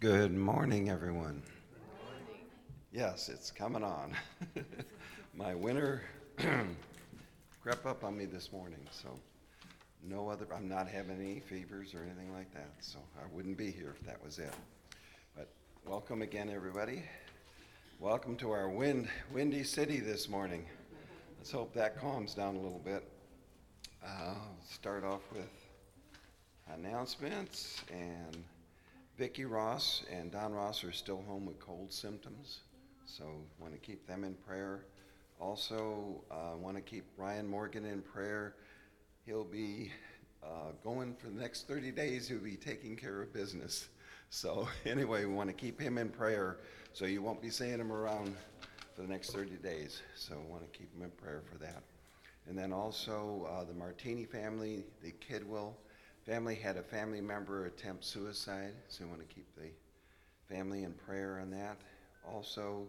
Good morning, everyone. Yes, it's coming on. My winter crept up on me this morning, so no other, I'm not having any fevers or anything like that, so I wouldn't be here if that was it. But welcome again, everybody. Welcome to our wind, windy city this morning. Let's hope that calms down a little bit. Uh, start off with announcements and Vicki Ross and Don Ross are still home with cold symptoms, so want to keep them in prayer. Also, uh, want to keep Ryan Morgan in prayer. He'll be uh, going for the next 30 days. He'll be taking care of business. So anyway, we want to keep him in prayer, so you won't be seeing him around for the next 30 days. So want to keep him in prayer for that. And then also uh, the Martini family, the Kidwell family had a family member attempt suicide, so we want to keep the family in prayer on that. Also,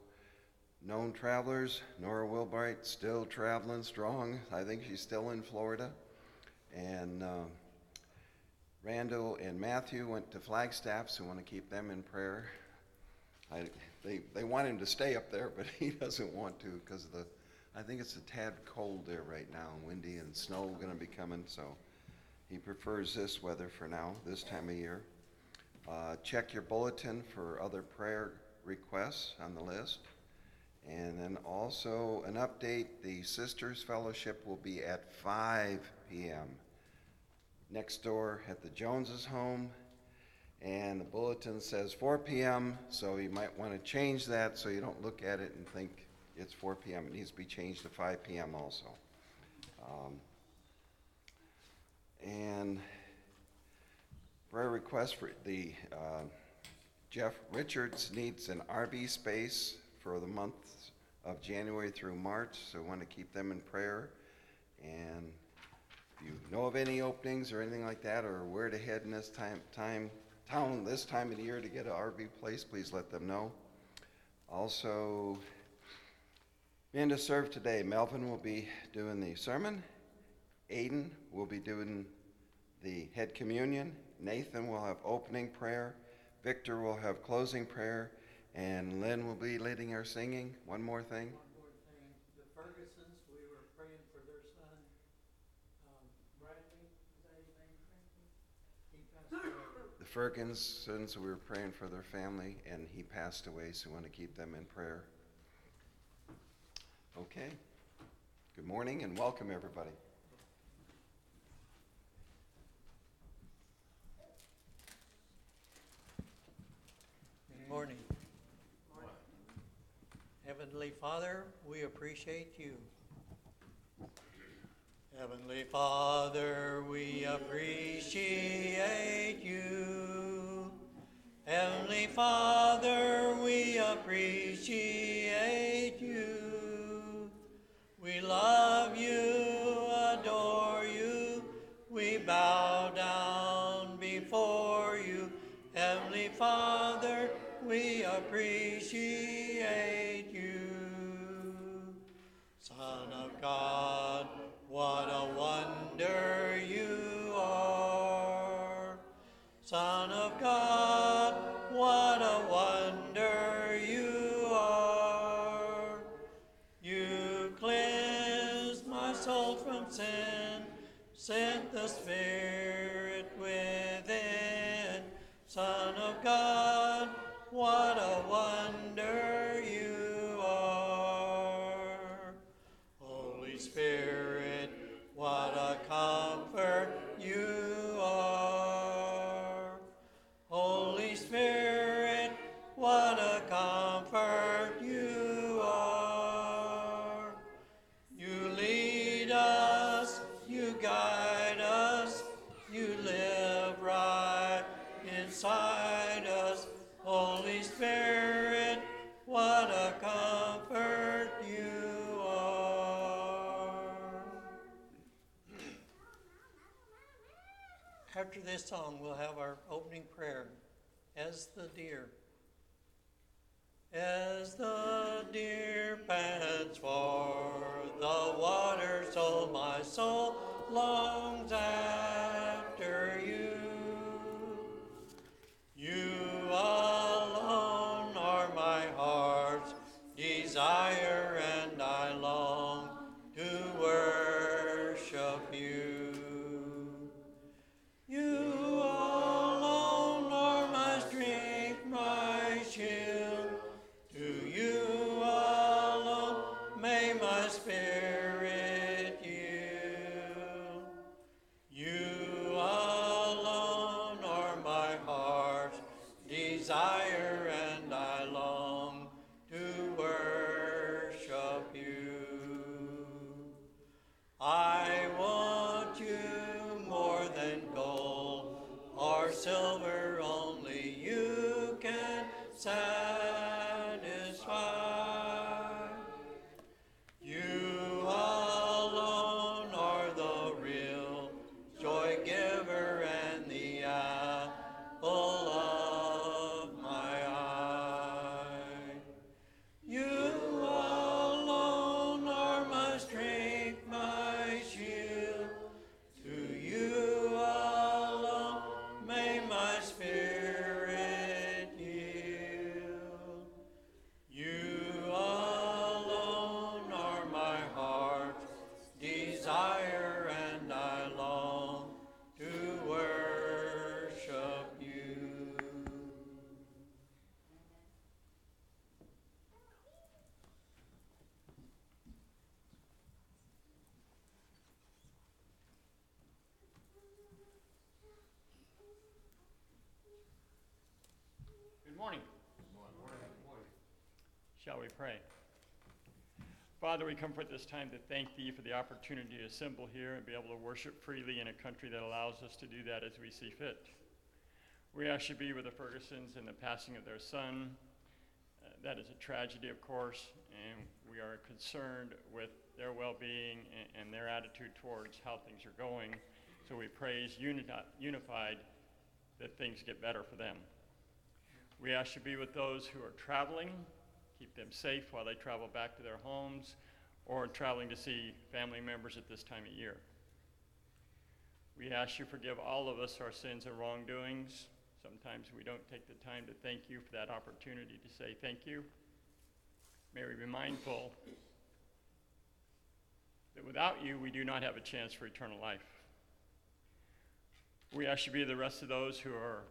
known travelers, Nora Wilbright still traveling strong. I think she's still in Florida. And uh, Randall and Matthew went to Flagstaff, so we want to keep them in prayer. I, they, they want him to stay up there, but he doesn't want to because the, I think it's a tad cold there right now, and windy and snow going to be coming, so. He prefers this weather for now, this time of year. Uh, check your bulletin for other prayer requests on the list. And then also an update the Sisters Fellowship will be at 5 p.m. next door at the Joneses home. And the bulletin says 4 p.m., so you might want to change that so you don't look at it and think it's 4 p.m. It needs to be changed to 5 p.m. also. Um, and prayer request for the uh, Jeff Richards needs an RV space for the months of January through March, so we want to keep them in prayer. And if you know of any openings or anything like that, or where to head in this time, time town this time of the year to get an RV place, please let them know. Also, being to serve today, Melvin will be doing the sermon. Aiden will be doing the head communion. Nathan will have opening prayer. Victor will have closing prayer. And Lynn will be leading our singing. One more thing. One more thing, the Fergusons, we were praying for their son, um, Bradley, is that his name, He passed away. The Fergusons, we were praying for their family, and he passed away, so we want to keep them in prayer. Okay. Good morning and welcome, everybody. Good morning. Heavenly Father, we appreciate you. Heavenly Father, we appreciate you. Heavenly Father, we appreciate you. We love you, adore you. We bow down before you. Heavenly Father, we appreciate you. Son of God, what a wonder After this song, we'll have our opening prayer. As the deer. As the deer pants for the water, so oh, my soul longs after Shall we pray? Father, we come for this time to thank Thee for the opportunity to assemble here and be able to worship freely in a country that allows us to do that as we see fit. We ask you to be with the Fergusons in the passing of their son. Uh, that is a tragedy, of course, and we are concerned with their well being and, and their attitude towards how things are going. So we praise uni- unified that things get better for them. We ask you to be with those who are traveling, keep them safe while they travel back to their homes or traveling to see family members at this time of year. We ask you forgive all of us our sins and wrongdoings. Sometimes we don't take the time to thank you for that opportunity to say thank you. May we be mindful that without you, we do not have a chance for eternal life. We ask you to be the rest of those who are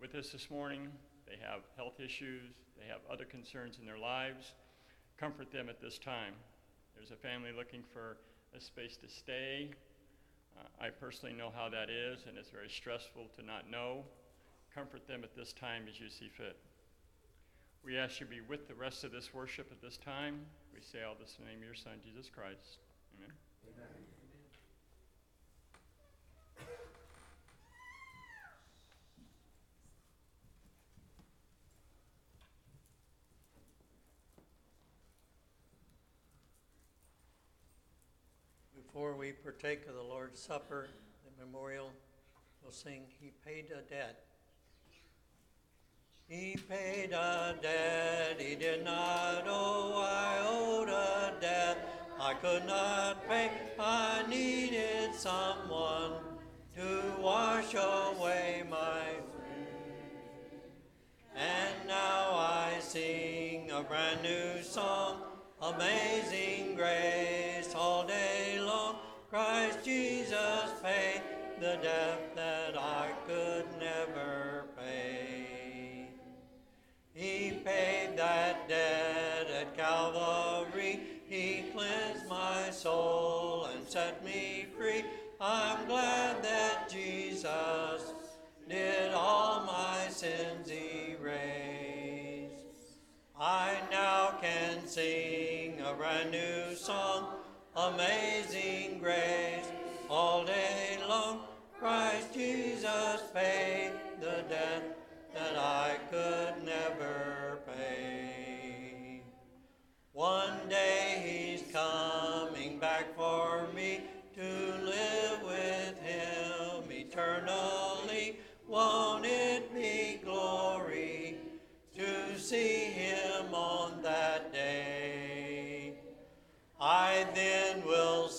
with us this morning. They have health issues, they have other concerns in their lives. Comfort them at this time. There's a family looking for a space to stay. Uh, I personally know how that is, and it's very stressful to not know. Comfort them at this time as you see fit. We ask you to be with the rest of this worship at this time. We say all this in the name of your Son, Jesus Christ. Amen. Before we partake of the Lord's Supper, the memorial, we'll sing, He Paid a Debt. He paid a debt he did not owe. I owed a debt I could not pay. I needed someone to wash away my and now I sing a brand new song, Amazing Grace. Christ Jesus paid the debt that I could never pay. He paid that debt at Calvary. He cleansed my soul and set me free. I'm glad that Jesus did all my sins erase. I now can sing a brand new song, Amazing Grace, all day long. Christ Jesus paid the debt that I could never pay. One day he's coming back for me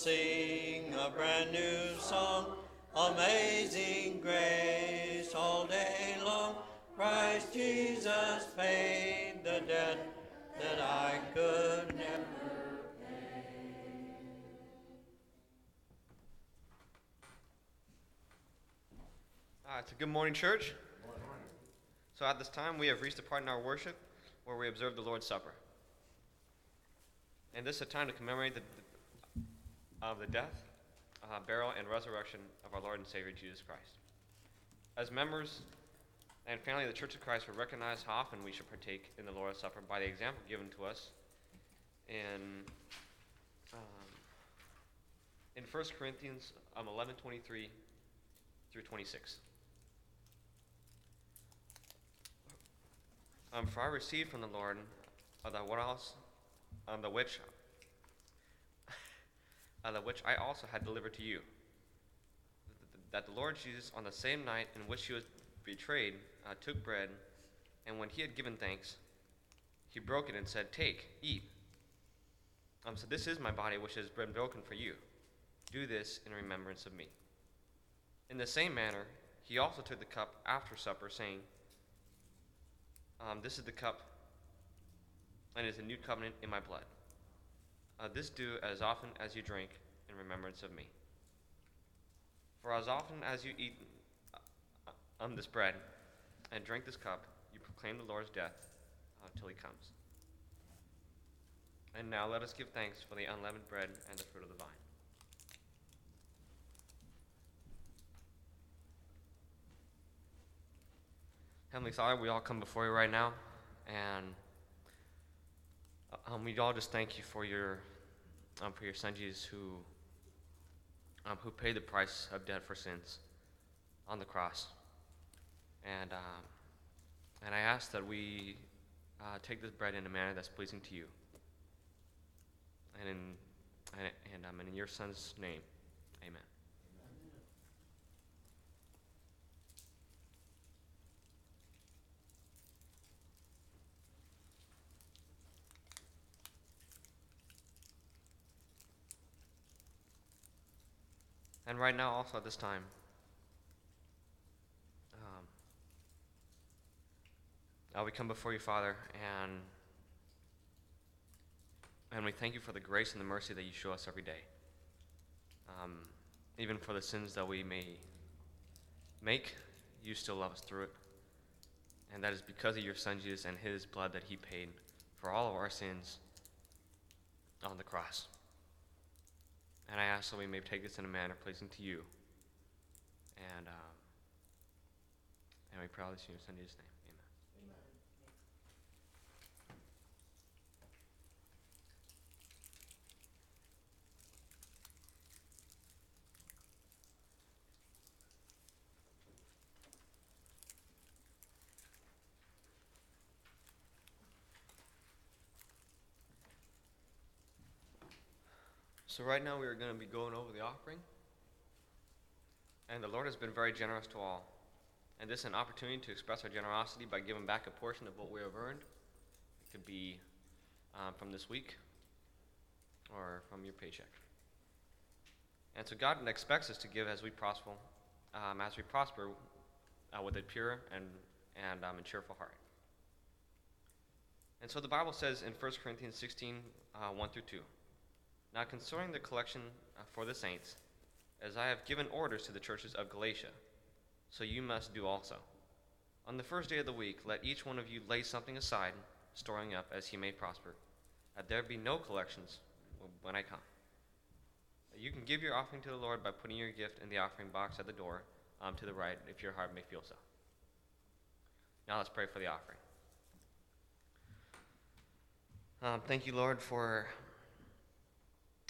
sing a brand new song, Amazing Grace, all day long. Christ Jesus paid the debt that I could never pay. Right, so good morning, church. So at this time, we have reached a part in our worship where we observe the Lord's Supper. And this is a time to commemorate the, of the death, uh, burial, and resurrection of our Lord and Savior Jesus Christ. As members and family of the Church of Christ, we recognize how often we should partake in the Lord's Supper by the example given to us in um, in 1 Corinthians um, 11, 23 through 26. Um, for I received from the Lord uh, the what else, um, the which, uh, which I also had delivered to you, that the Lord Jesus, on the same night in which he was betrayed, uh, took bread, and when he had given thanks, he broke it and said, "Take, eat. Um, so this is my body, which has been broken for you. Do this in remembrance of me." In the same manner, he also took the cup after supper, saying, um, This is the cup, and is a new covenant in my blood. Uh, this do as often as you drink in remembrance of me. For as often as you eat uh, um, this bread and drink this cup, you proclaim the Lord's death uh, he comes. And now let us give thanks for the unleavened bread and the fruit of the vine. Heavenly Father, we all come before you right now, and um, we all just thank you for your um, for your Son Jesus, who um, who paid the price of debt for sins on the cross, and um, and I ask that we uh, take this bread in a manner that's pleasing to you, and in and, and um, in your Son's name, Amen. And right now, also at this time, um, we come before you, Father, and and we thank you for the grace and the mercy that you show us every day. Um, even for the sins that we may make, you still love us through it. And that is because of your Son Jesus and his blood that he paid for all of our sins on the cross. And I ask that we may take this in a manner pleasing to you. And, um, and we pray all this in Son name. Amen. So, right now, we are going to be going over the offering. And the Lord has been very generous to all. And this is an opportunity to express our generosity by giving back a portion of what we have earned. It could be um, from this week or from your paycheck. And so, God expects us to give as we prosper, um, as we prosper uh, with a pure and, and um, a cheerful heart. And so, the Bible says in 1 Corinthians 16 uh, 1 through 2. Now, concerning the collection uh, for the saints, as I have given orders to the churches of Galatia, so you must do also. On the first day of the week, let each one of you lay something aside, storing up as he may prosper, that there be no collections when I come. You can give your offering to the Lord by putting your gift in the offering box at the door um, to the right, if your heart may feel so. Now let's pray for the offering. Um, thank you, Lord, for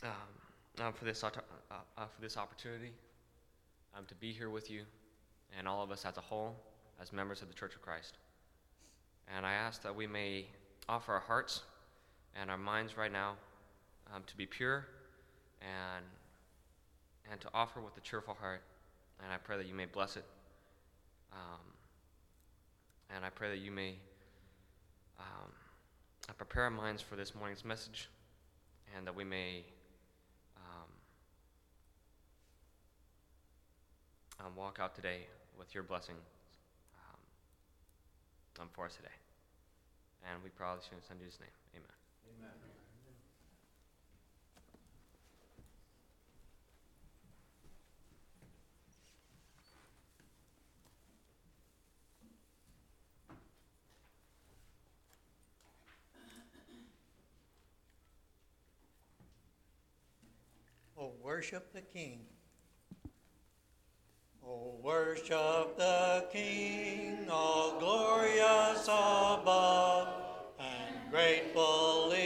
um, um, for this uh, uh, for this opportunity um, to be here with you and all of us as a whole, as members of the Church of Christ. And I ask that we may offer our hearts and our minds right now um, to be pure and and to offer with a cheerful heart. And I pray that you may bless it. Um, and I pray that you may um, uh, prepare our minds for this morning's message, and that we may um, walk out today with your blessing um, for us today. And we all this in Jesus' name. Amen. Oh, worship the King. Oh, worship the King, all glorious above, and gratefully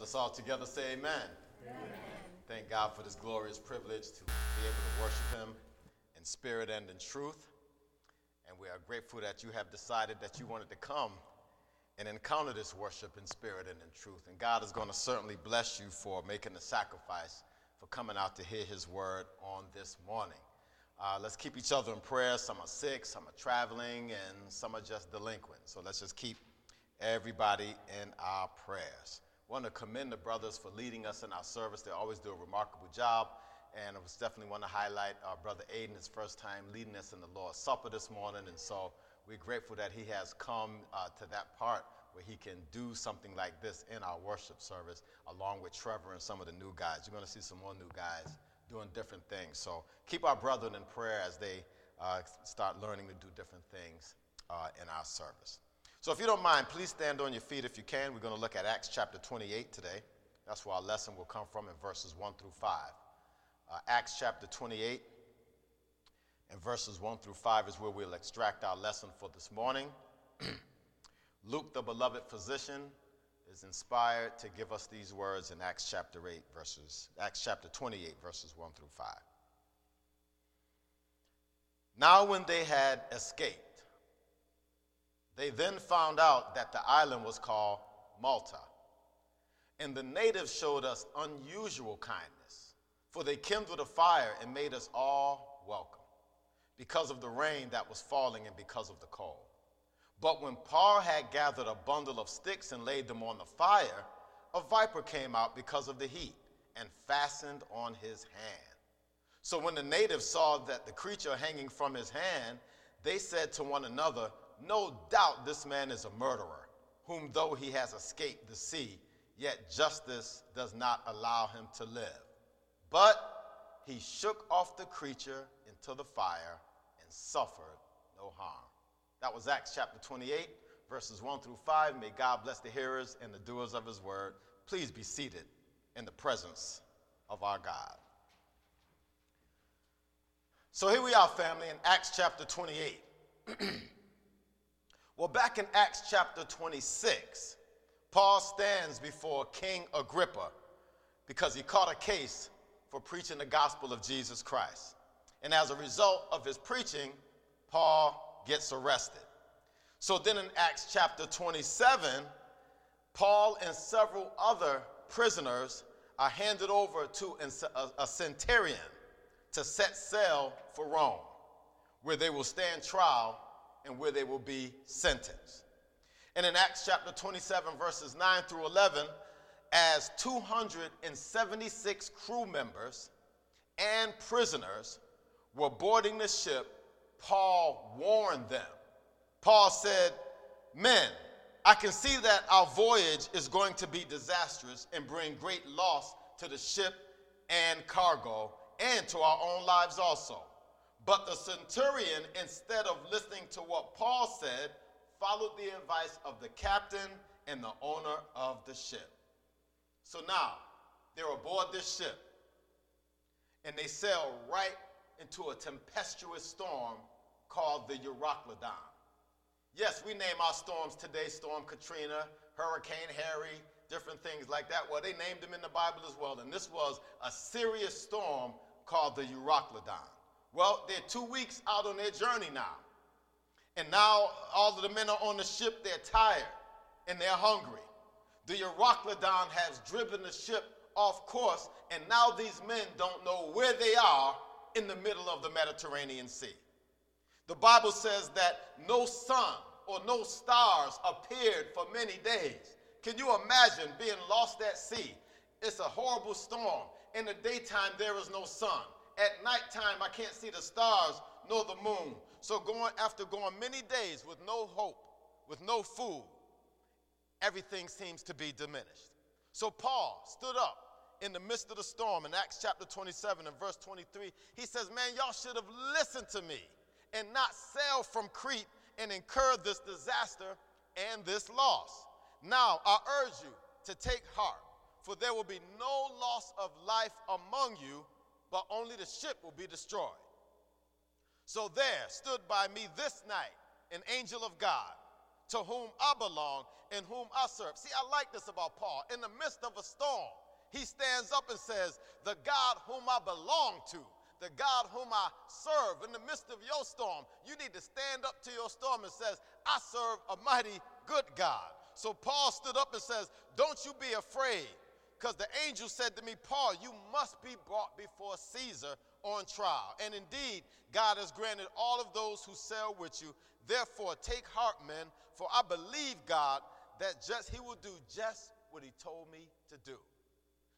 Let us all together say amen. Thank God for this glorious privilege to be able to worship Him in spirit and in truth. And we are grateful that you have decided that you wanted to come and encounter this worship in spirit and in truth. And God is going to certainly bless you for making the sacrifice for coming out to hear His word on this morning. Uh, let's keep each other in prayer. Some are sick, some are traveling, and some are just delinquent. So let's just keep everybody in our prayers. Want to commend the brothers for leading us in our service. They always do a remarkable job. And I was definitely want to highlight our brother Aiden, his first time leading us in the Lord's Supper this morning. And so we're grateful that he has come uh, to that part where he can do something like this in our worship service, along with Trevor and some of the new guys. You're going to see some more new guys doing different things. So keep our brethren in prayer as they uh, start learning to do different things uh, in our service. So if you don't mind, please stand on your feet if you can. We're going to look at Acts chapter 28 today. That's where our lesson will come from in verses 1 through 5. Uh, Acts chapter 28 and verses 1 through 5 is where we'll extract our lesson for this morning. Luke, the beloved physician, is inspired to give us these words in Acts chapter 8 verses Acts chapter 28 verses 1 through 5. Now when they had escaped, they then found out that the island was called Malta. And the natives showed us unusual kindness, for they kindled a fire and made us all welcome because of the rain that was falling and because of the cold. But when Paul had gathered a bundle of sticks and laid them on the fire, a viper came out because of the heat and fastened on his hand. So when the natives saw that the creature hanging from his hand, they said to one another, No doubt this man is a murderer, whom though he has escaped the sea, yet justice does not allow him to live. But he shook off the creature into the fire and suffered no harm. That was Acts chapter 28, verses 1 through 5. May God bless the hearers and the doers of his word. Please be seated in the presence of our God. So here we are, family, in Acts chapter 28. well, back in Acts chapter 26, Paul stands before King Agrippa because he caught a case for preaching the gospel of Jesus Christ. And as a result of his preaching, Paul gets arrested. So then in Acts chapter 27, Paul and several other prisoners are handed over to a centurion to set sail for Rome, where they will stand trial and where they will be sentenced. And in Acts chapter 27, verses 9 through 11, as 276 crew members and prisoners were boarding the ship, Paul warned them. Paul said, Men, I can see that our voyage is going to be disastrous and bring great loss to the ship and cargo and to our own lives also. But the centurion, instead of listening to what Paul said, followed the advice of the captain and the owner of the ship. So now they're aboard this ship and they sail right into a tempestuous storm called the Euroclydon. Yes, we name our storms today Storm Katrina, Hurricane Harry, different things like that. Well, they named them in the Bible as well. And this was a serious storm called the Euroclydon. Well, they're two weeks out on their journey now. And now all of the men are on the ship, they're tired and they're hungry. The Euroclydon has driven the ship off course, and now these men don't know where they are in the middle of the Mediterranean Sea. The Bible says that no sun or no stars appeared for many days. Can you imagine being lost at sea? It's a horrible storm. In the daytime, there is no sun. At nighttime, I can't see the stars nor the moon. So, going after going many days with no hope, with no food, everything seems to be diminished. So, Paul stood up in the midst of the storm in Acts chapter 27 and verse 23. He says, Man, y'all should have listened to me and not sail from Crete and incur this disaster and this loss. Now, I urge you to take heart, for there will be no loss of life among you, but only the ship will be destroyed. So there stood by me this night an angel of God, to whom I belong and whom I serve. See, I like this about Paul. In the midst of a storm, he stands up and says, The God whom I belong to, the God whom I serve. In the midst of your storm, you need to stand up to your storm and says, I serve a mighty good God. So Paul stood up and says, Don't you be afraid. Because the angel said to me, Paul, you must be brought before Caesar on trial. And indeed, God has granted all of those who sail with you. Therefore, take heart, men, for I believe God that just he will do just what he told me to do.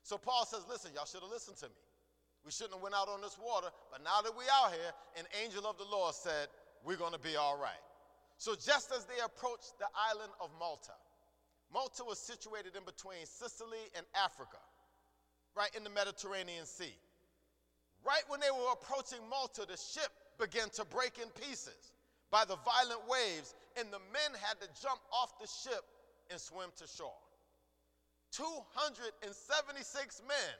So Paul says, listen, y'all should have listened to me. We shouldn't have went out on this water, but now that we out here, an angel of the Lord said, we're going to be all right. So just as they approached the island of Malta, Malta was situated in between Sicily and Africa, right in the Mediterranean Sea. Right when they were approaching Malta, the ship began to break in pieces by the violent waves, and the men had to jump off the ship and swim to shore. 276 men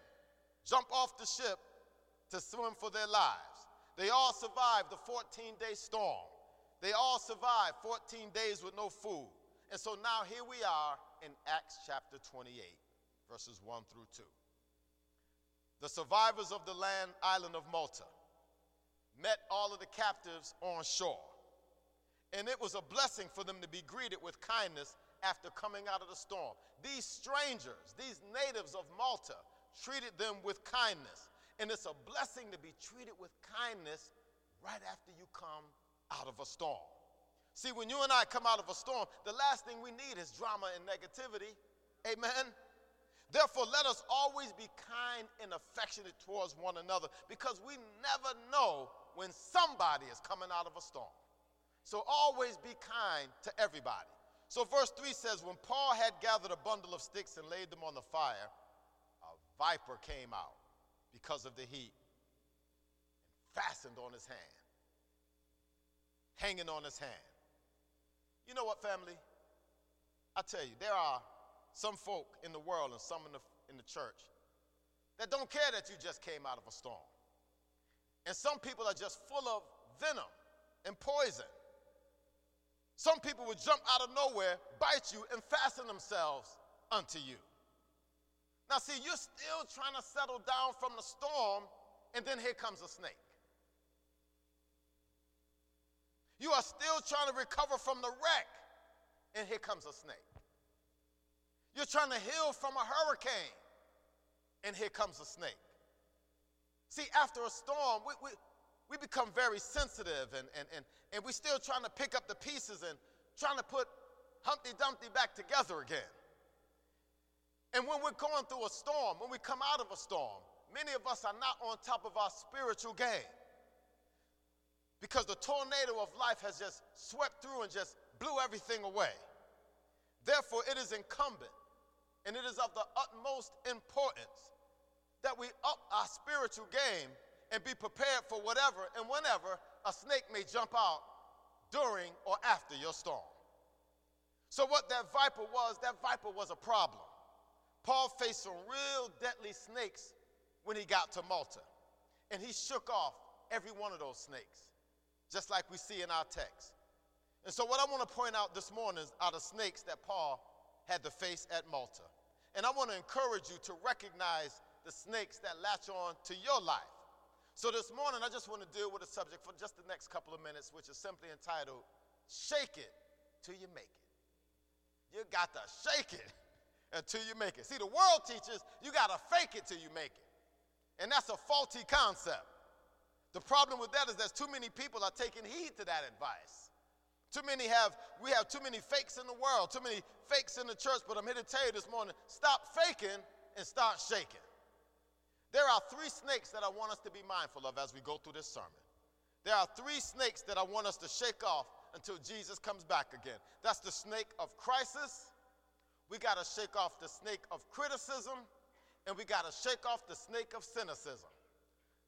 jump off the ship to swim for their lives. They all survived the 14 day storm. They all survived 14 days with no food. And so now here we are in Acts chapter 28, verses 1 through 2. The survivors of the land island of Malta met all of the captives on shore. And it was a blessing for them to be greeted with kindness after coming out of the storm. These strangers, these natives of Malta, treated them with kindness. And it's a blessing to be treated with kindness right after you come out of a storm. See, when you and I come out of a storm, the last thing we need is drama and negativity. Amen. Therefore, let us always be kind and affectionate towards one another because we never know when somebody is coming out of a storm. So always be kind to everybody. So, verse 3 says, When Paul had gathered a bundle of sticks and laid them on the fire, a viper came out because of the heat and fastened on his hand, hanging on his hand. You know what, family? I tell you, there are some folk in the world and some in the, in the church that don't care that you just came out of a storm. And some people are just full of venom and poison. Some people will jump out of nowhere, bite you, and fasten themselves unto you. Now, see, you're still trying to settle down from the storm, and then here comes a snake. You are still trying to recover from the wreck, and here comes a snake. You're trying to heal from a hurricane, and here comes a snake. See, after a storm, we, we, we become very sensitive, and, and, and, and we're still trying to pick up the pieces and trying to put Humpty Dumpty back together again. And when we're going through a storm, when we come out of a storm, many of us are not on top of our spiritual game because the tornado of life has just swept through and just blew everything away. Therefore, it is incumbent and it is of the utmost importance that we up our spiritual game and be prepared for whatever and whenever a snake may jump out during or after your storm. So, what that viper was, that viper was a problem. Paul faced some real deadly snakes when he got to Malta, and he shook off every one of those snakes, just like we see in our text. And so, what I want to point out this morning are the snakes that Paul had to face at Malta. And I want to encourage you to recognize the snakes that latch on to your life. So, this morning, I just want to deal with a subject for just the next couple of minutes, which is simply entitled Shake It Till You Make It. You got to shake it until you make it. See, the world teaches you got to fake it till you make it. And that's a faulty concept. The problem with that is that too many people are taking heed to that advice. Too many have, we have too many fakes in the world, too many fakes in the church, but I'm here to tell you this morning stop faking and start shaking. There are three snakes that I want us to be mindful of as we go through this sermon. There are three snakes that I want us to shake off until Jesus comes back again. That's the snake of crisis, we got to shake off the snake of criticism and we got to shake off the snake of cynicism.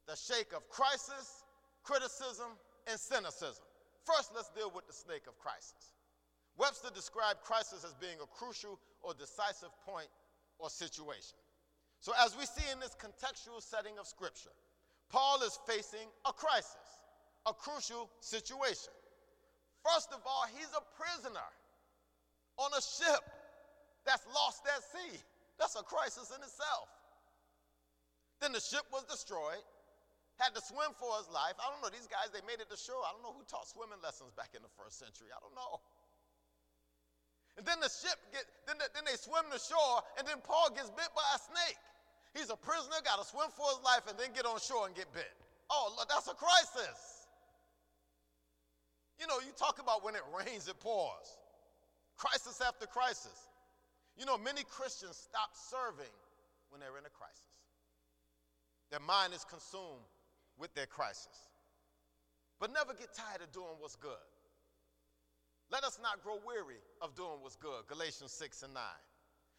The shake of crisis, criticism, and cynicism. First, let's deal with the snake of crisis. Webster described crisis as being a crucial or decisive point or situation. So, as we see in this contextual setting of Scripture, Paul is facing a crisis, a crucial situation. First of all, he's a prisoner on a ship that's lost at sea. That's a crisis in itself. Then the ship was destroyed, had to swim for his life. I don't know, these guys, they made it to shore. I don't know who taught swimming lessons back in the first century. I don't know. And then the ship get, then, the, then they swim to shore, and then Paul gets bit by a snake. He's a prisoner, got to swim for his life, and then get on shore and get bit. Oh, look, that's a crisis. You know, you talk about when it rains, it pours. Crisis after crisis. You know, many Christians stop serving when they're in a crisis. Their mind is consumed with their crisis. But never get tired of doing what's good. Let us not grow weary of doing what's good. Galatians 6 and 9.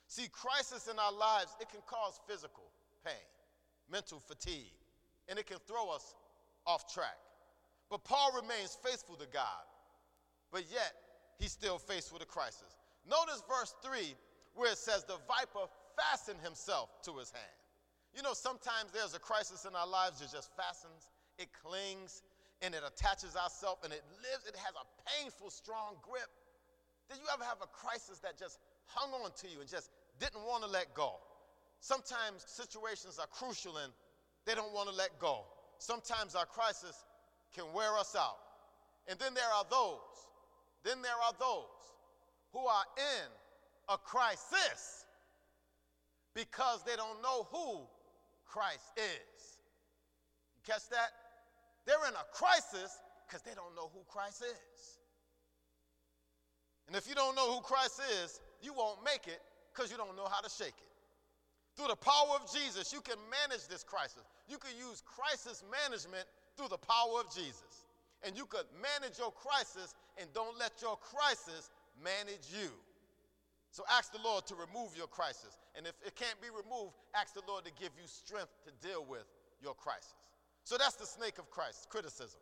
See, crisis in our lives, it can cause physical pain, mental fatigue, and it can throw us off track. But Paul remains faithful to God, but yet he's still faced with a crisis. Notice verse 3 where it says the viper fastened himself to his hand. You know, sometimes there's a crisis in our lives that just fastens, it clings, and it attaches ourselves, and it lives, it has a painful, strong grip. Did you ever have a crisis that just hung on to you and just didn't want to let go? Sometimes situations are crucial and they don't want to let go. Sometimes our crisis can wear us out. And then there are those, then there are those who are in a crisis because they don't know who Christ is. You catch that? They're in a crisis because they don't know who Christ is. And if you don't know who Christ is, you won't make it because you don't know how to shake it. Through the power of Jesus, you can manage this crisis. You can use crisis management through the power of Jesus. And you could manage your crisis and don't let your crisis manage you. So ask the Lord to remove your crisis. And if it can't be removed, ask the Lord to give you strength to deal with your crisis. So that's the snake of Christ, criticism.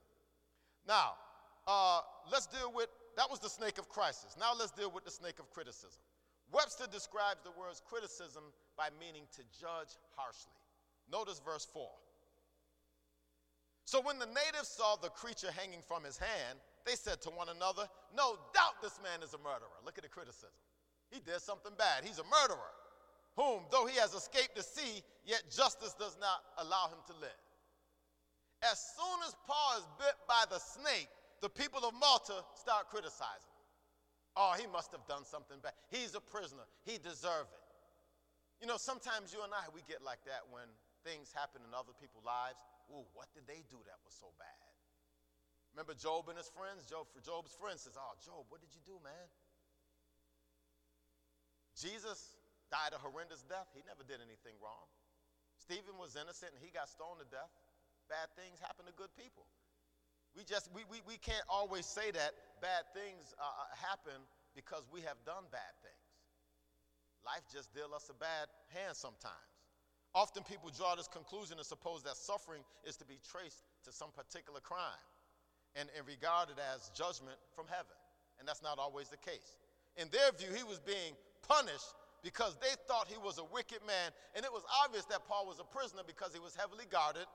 Now, uh, let's deal with that was the snake of crisis. Now let's deal with the snake of criticism. Webster describes the words criticism by meaning to judge harshly. Notice verse 4. So when the natives saw the creature hanging from his hand, they said to one another, No doubt this man is a murderer. Look at the criticism. He did something bad. He's a murderer, whom, though he has escaped the sea, yet justice does not allow him to live. As soon as Paul is bit by the snake, the people of Malta start criticizing. Oh, he must have done something bad. He's a prisoner. He deserved it. You know, sometimes you and I, we get like that when things happen in other people's lives. Ooh, what did they do that was so bad? Remember Job and his friends? Job, for Job's friend says, Oh, Job, what did you do, man? Jesus died a horrendous death. He never did anything wrong. Stephen was innocent and he got stoned to death. Bad things happen to good people. We just we, we, we can't always say that bad things uh, uh happen because we have done bad things. Life just deals us a bad hand sometimes. Often people draw this conclusion and suppose that suffering is to be traced to some particular crime and, and regarded as judgment from heaven. And that's not always the case. In their view, he was being punished because they thought he was a wicked man. And it was obvious that Paul was a prisoner because he was heavily guarded.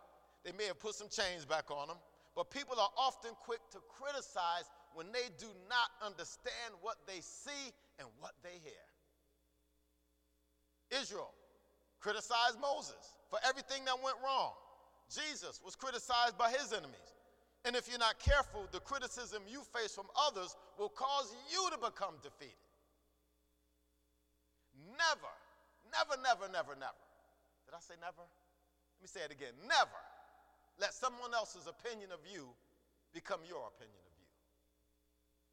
They may have put some chains back on him. But people are often quick to criticize when they do not understand what they see and what they hear. Israel criticized Moses for everything that went wrong. Jesus was criticized by his enemies. And if you're not careful, the criticism you face from others will cause you to become defeated. Never, never, never, never, never. Did I say never? Let me say it again. Never let someone else's opinion of you become your opinion of you.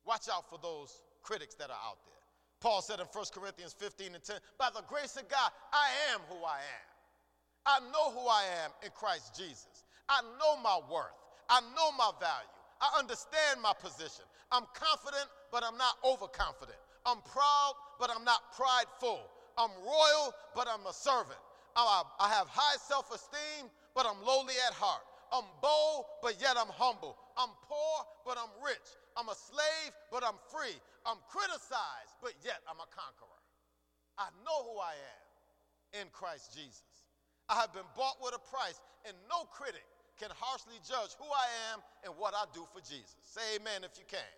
Watch out for those critics that are out there. Paul said in 1 Corinthians 15 and 10, By the grace of God, I am who I am. I know who I am in Christ Jesus. I know my worth. I know my value. I understand my position. I'm confident, but I'm not overconfident. I'm proud, but I'm not prideful. I'm royal, but I'm a servant. I have high self esteem, but I'm lowly at heart. I'm bold, but yet I'm humble. I'm poor, but I'm rich. I'm a slave, but I'm free. I'm criticized, but yet I'm a conqueror. I know who I am in Christ Jesus. I have been bought with a price, and no critic can harshly judge who I am and what I do for Jesus. Say amen if you can.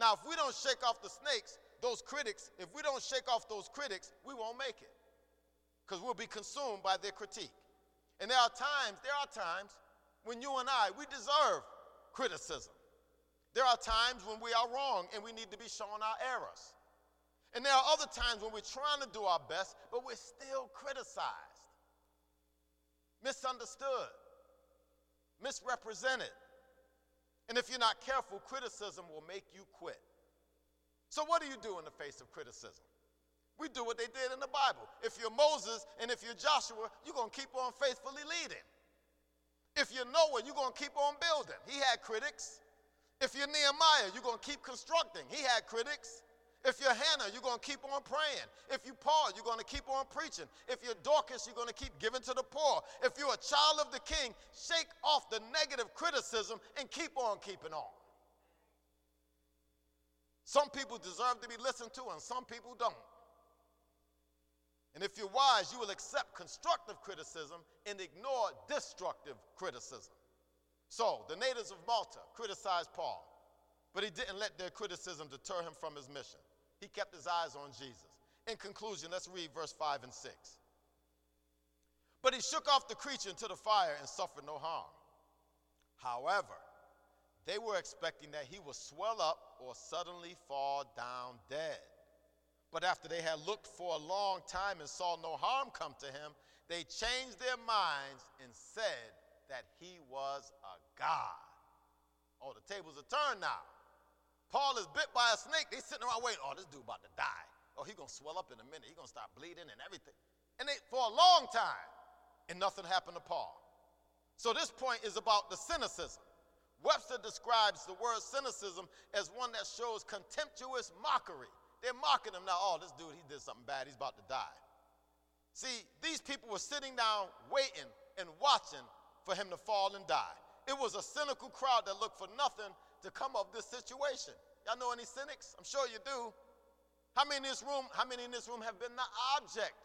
Now, if we don't shake off the snakes, those critics, if we don't shake off those critics, we won't make it because we'll be consumed by their critique. And there are times, there are times when you and I, we deserve criticism. There are times when we are wrong and we need to be shown our errors. And there are other times when we're trying to do our best, but we're still criticized, misunderstood, misrepresented. And if you're not careful, criticism will make you quit. So, what do you do in the face of criticism? We do what they did in the Bible. If you're Moses and if you're Joshua, you're going to keep on faithfully leading. If you're Noah, you're going to keep on building. He had critics. If you're Nehemiah, you're going to keep constructing. He had critics. If you're Hannah, you're going to keep on praying. If you're Paul, you're going to keep on preaching. If you're Dorcas, you're going to keep giving to the poor. If you're a child of the king, shake off the negative criticism and keep on keeping on. Some people deserve to be listened to, and some people don't. And if you're wise, you will accept constructive criticism and ignore destructive criticism. So, the natives of Malta criticized Paul, but he didn't let their criticism deter him from his mission. He kept his eyes on Jesus. In conclusion, let's read verse 5 and 6. But he shook off the creature into the fire and suffered no harm. However, they were expecting that he would swell up or suddenly fall down dead. But after they had looked for a long time and saw no harm come to him, they changed their minds and said that he was a god. Oh, the tables are turned now. Paul is bit by a snake. They sitting around waiting. Oh, this dude about to die. Oh, he gonna swell up in a minute. He gonna start bleeding and everything. And they for a long time, and nothing happened to Paul. So this point is about the cynicism. Webster describes the word cynicism as one that shows contemptuous mockery. They're mocking him now. Oh, this dude, he did something bad. He's about to die. See, these people were sitting down, waiting and watching for him to fall and die. It was a cynical crowd that looked for nothing to come of this situation. Y'all know any cynics? I'm sure you do. How many in this room, how many in this room have been the object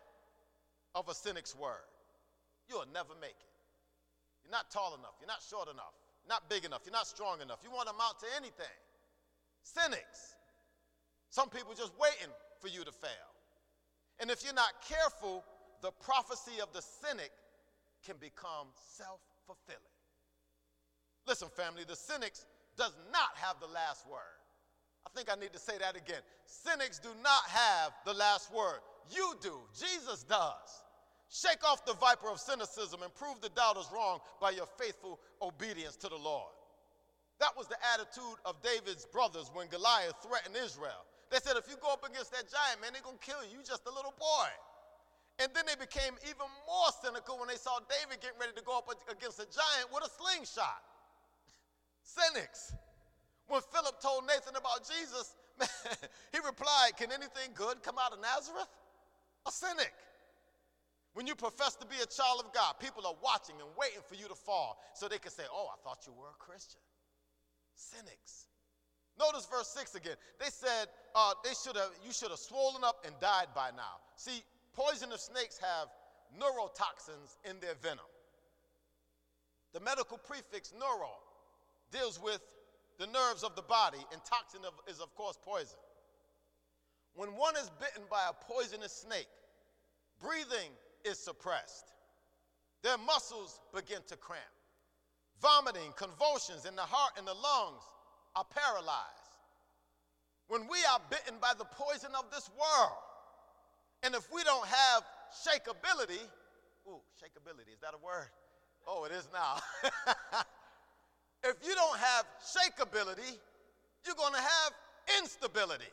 of a cynic's word? You'll never make it. You're You're not tall enough. You're not short enough. Not big enough. You're not strong enough. You won't amount to anything. Cynics. Some people just waiting for you to fail. And if you're not careful, the prophecy of the cynic can become self fulfilling. Listen, family, the cynics does not have the last word. I think I need to say that again. Cynics do not have the last word. You do. Jesus does. Shake off the viper of cynicism and prove the doubters wrong by your faithful obedience to the Lord. That was the attitude of David's brothers when Goliath threatened Israel. They said, if you go up against that giant, man, they're going to kill you. You're just a little boy. And then they became even more cynical when they saw David getting ready to go up against a giant with a slingshot. Cynics. When Philip told Nathan about Jesus, he replied, Can anything good come out of Nazareth? A cynic. When you profess to be a child of God, people are watching and waiting for you to fall so they can say, Oh, I thought you were a Christian. Cynics. Notice verse 6 again. They said uh, they should have, you should have swollen up and died by now. See, poisonous snakes have neurotoxins in their venom. The medical prefix neuro deals with the nerves of the body, and toxin of, is, of course, poison. When one is bitten by a poisonous snake, breathing is suppressed. Their muscles begin to cramp. Vomiting, convulsions in the heart and the lungs are paralyzed. When we are bitten by the poison of this world, and if we don't have shakeability, ooh, shakeability, is that a word? Oh, it is now. if you don't have shakeability, you're going to have instability.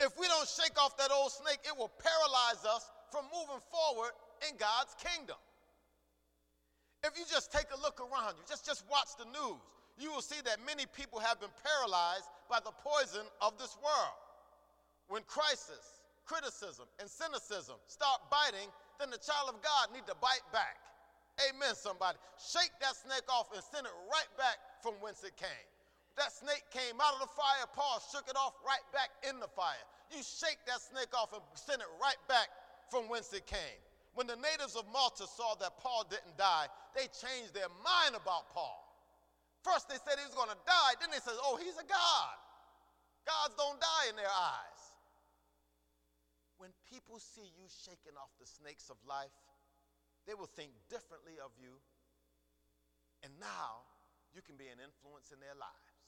If we don't shake off that old snake, it will paralyze us from moving forward in God's kingdom. If you just take a look around you, just, just watch the news, you will see that many people have been paralyzed by the poison of this world. When crisis, criticism, and cynicism start biting, then the child of God need to bite back. Amen, somebody. Shake that snake off and send it right back from whence it came. That snake came out of the fire, Paul shook it off right back in the fire. You shake that snake off and send it right back from whence it came. When the natives of Malta saw that Paul didn't die, they changed their mind about Paul. First they said he was going to die, then they said, oh, he's a god. Gods don't die in their eyes. When people see you shaking off the snakes of life, they will think differently of you. And now you can be an influence in their lives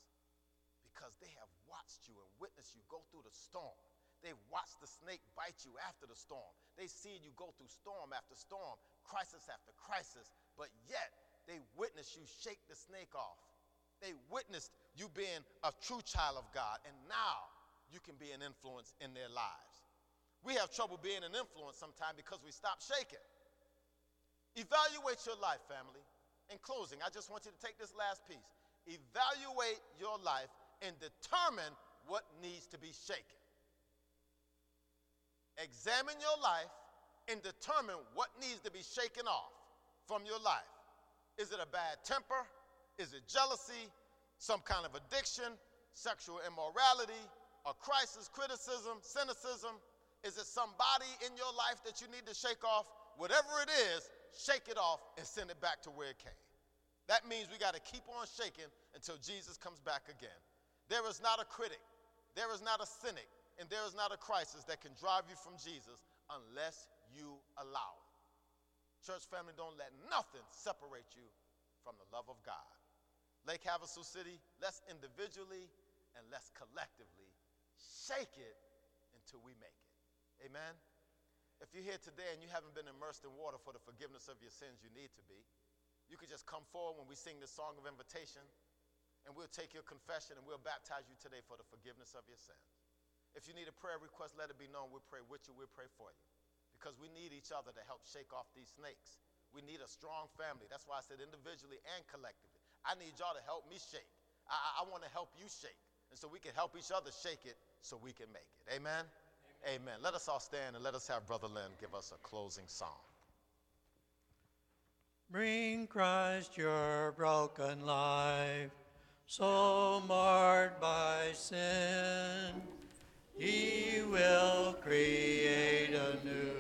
because they have watched you and witnessed you go through the storm. They've watched the snake bite you after the storm. They've seen you go through storm after storm, crisis after crisis, but yet they witnessed you shake the snake off. They witnessed you being a true child of God, and now you can be an influence in their lives. We have trouble being an influence sometimes because we stop shaking. Evaluate your life, family. In closing, I just want you to take this last piece. Evaluate your life and determine what needs to be shaken. Examine your life and determine what needs to be shaken off from your life. Is it a bad temper? Is it jealousy? Some kind of addiction? Sexual immorality? A crisis, criticism, cynicism? Is it somebody in your life that you need to shake off? Whatever it is, shake it off, and send it back to where it came. That means we got to keep on shaking until Jesus comes back again. There is not a critic, there is not a cynic, and there is not a crisis that can drive you from Jesus unless you allow it. Church family, don't let nothing separate you from the love of God. Lake Havasu City, let's individually and let's collectively shake it until we make it. Amen. If you're here today and you haven't been immersed in water for the forgiveness of your sins, you need to be. You could just come forward when we sing the song of invitation, and we'll take your confession and we'll baptize you today for the forgiveness of your sins. If you need a prayer request, let it be known. We'll pray with you, we'll pray for you. Because we need each other to help shake off these snakes. We need a strong family. That's why I said individually and collectively. I need y'all to help me shake. I, I want to help you shake. And so we can help each other shake it so we can make it. Amen? Amen. Let us all stand and let us have Brother Lynn give us a closing song. Bring Christ your broken life, so marred by sin. He will create a new,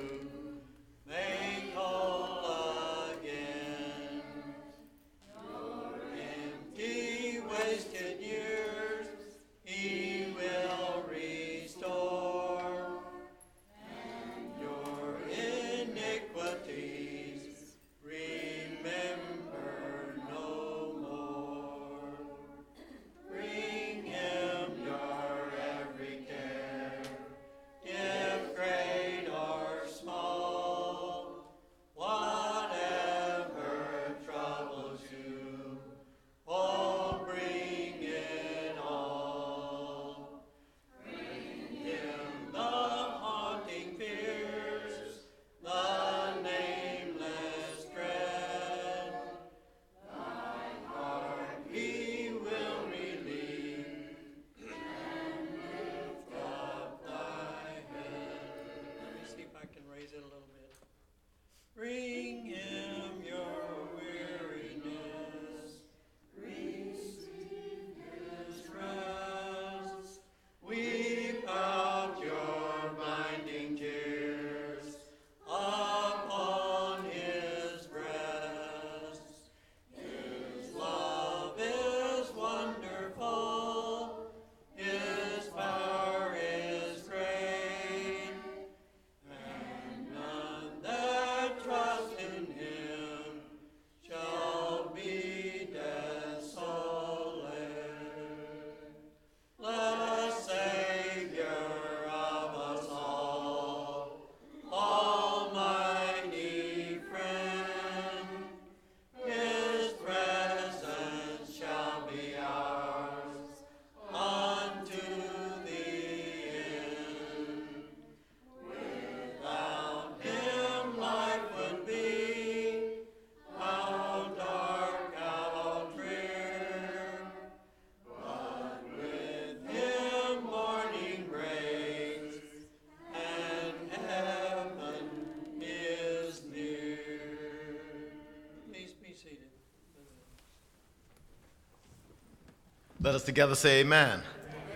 Let us together say amen.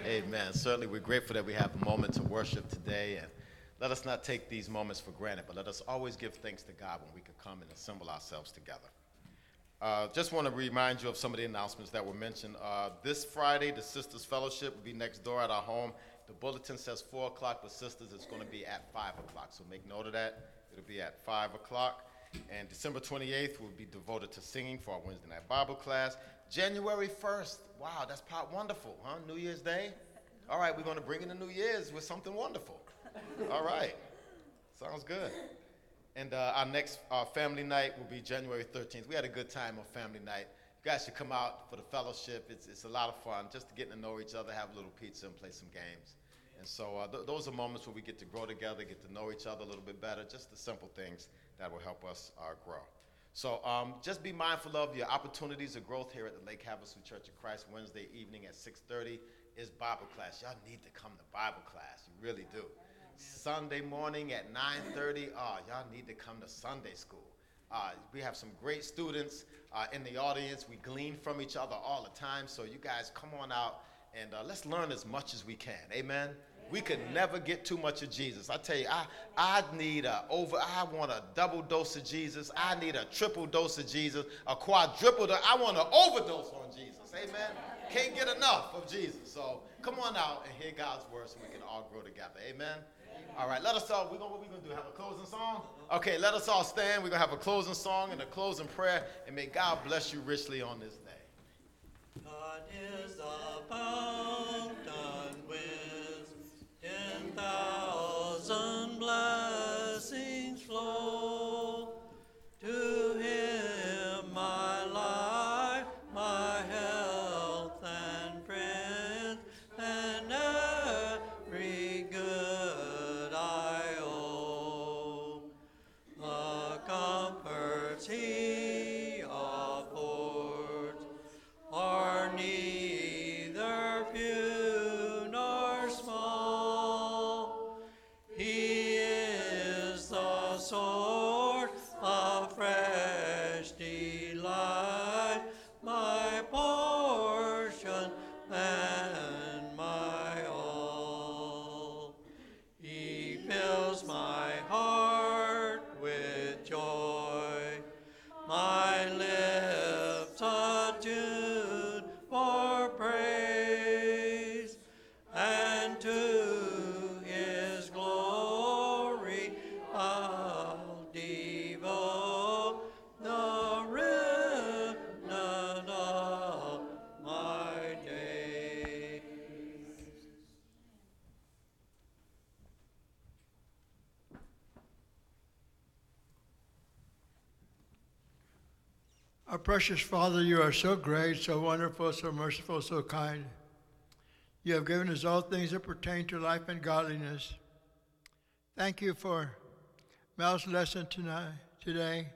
Amen. Certainly, we're grateful that we have a moment to worship today. And let us not take these moments for granted, but let us always give thanks to God when we can come and assemble ourselves together. Uh, just want to remind you of some of the announcements that were mentioned. Uh, this Friday, the Sisters Fellowship will be next door at our home. The bulletin says 4 o'clock, but Sisters, it's going to be at 5 o'clock. So make note of that. It'll be at 5 o'clock. And December 28th will be devoted to singing for our Wednesday night Bible class. January 1st, wow, that's part wonderful, huh? New Year's Day? All right, we're going to bring in the New Year's with something wonderful. All right, sounds good. And uh, our next uh, family night will be January 13th. We had a good time on family night. You guys should come out for the fellowship. It's, it's a lot of fun just to get to know each other, have a little pizza, and play some games. And so uh, th- those are moments where we get to grow together, get to know each other a little bit better, just the simple things that will help us uh, grow. So um, just be mindful of your opportunities of growth here at the Lake Havasu Church of Christ Wednesday evening at 6.30 is Bible class. Y'all need to come to Bible class. You really do. Sunday morning at 9.30, oh, y'all need to come to Sunday school. Uh, we have some great students uh, in the audience. We glean from each other all the time. So you guys come on out and uh, let's learn as much as we can. Amen. We could never get too much of Jesus. I tell you, I, I need a over, I want a double dose of Jesus. I need a triple dose of Jesus, a quadruple dose. I want an overdose on Jesus. Amen. Can't get enough of Jesus. So come on out and hear God's word so we can all grow together. Amen. All right, let us all, we're gonna, what we to do? Have a closing song? Okay, let us all stand. We're to have a closing song and a closing prayer, and may God bless you richly on this day. God is the fountain thousand blessings flow. Precious Father, you are so great, so wonderful, so merciful, so kind. You have given us all things that pertain to life and godliness. Thank you for Mel's lesson tonight, today.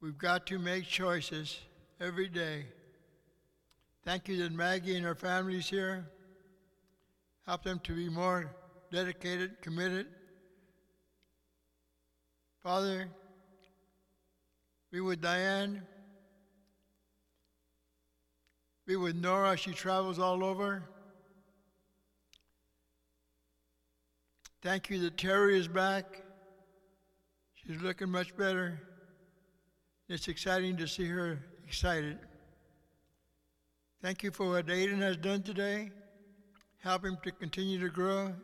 We've got to make choices every day. Thank you that Maggie and her family's here. Help them to be more dedicated, committed. Father, be with Diane. Be with Nora. She travels all over. Thank you that Terry is back. She's looking much better. It's exciting to see her excited. Thank you for what Aiden has done today. Help him to continue to grow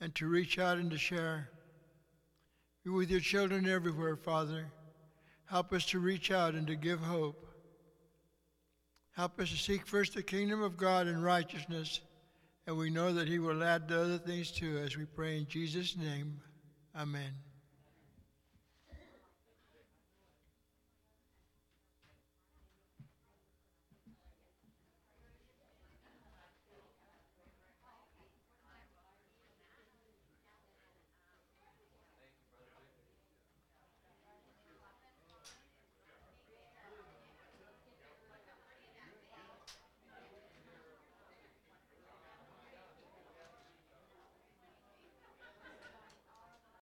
and to reach out and to share. Be with your children everywhere, Father. Help us to reach out and to give hope. Help us to seek first the kingdom of God and righteousness, and we know that He will add the other things too as we pray in Jesus' name. Amen.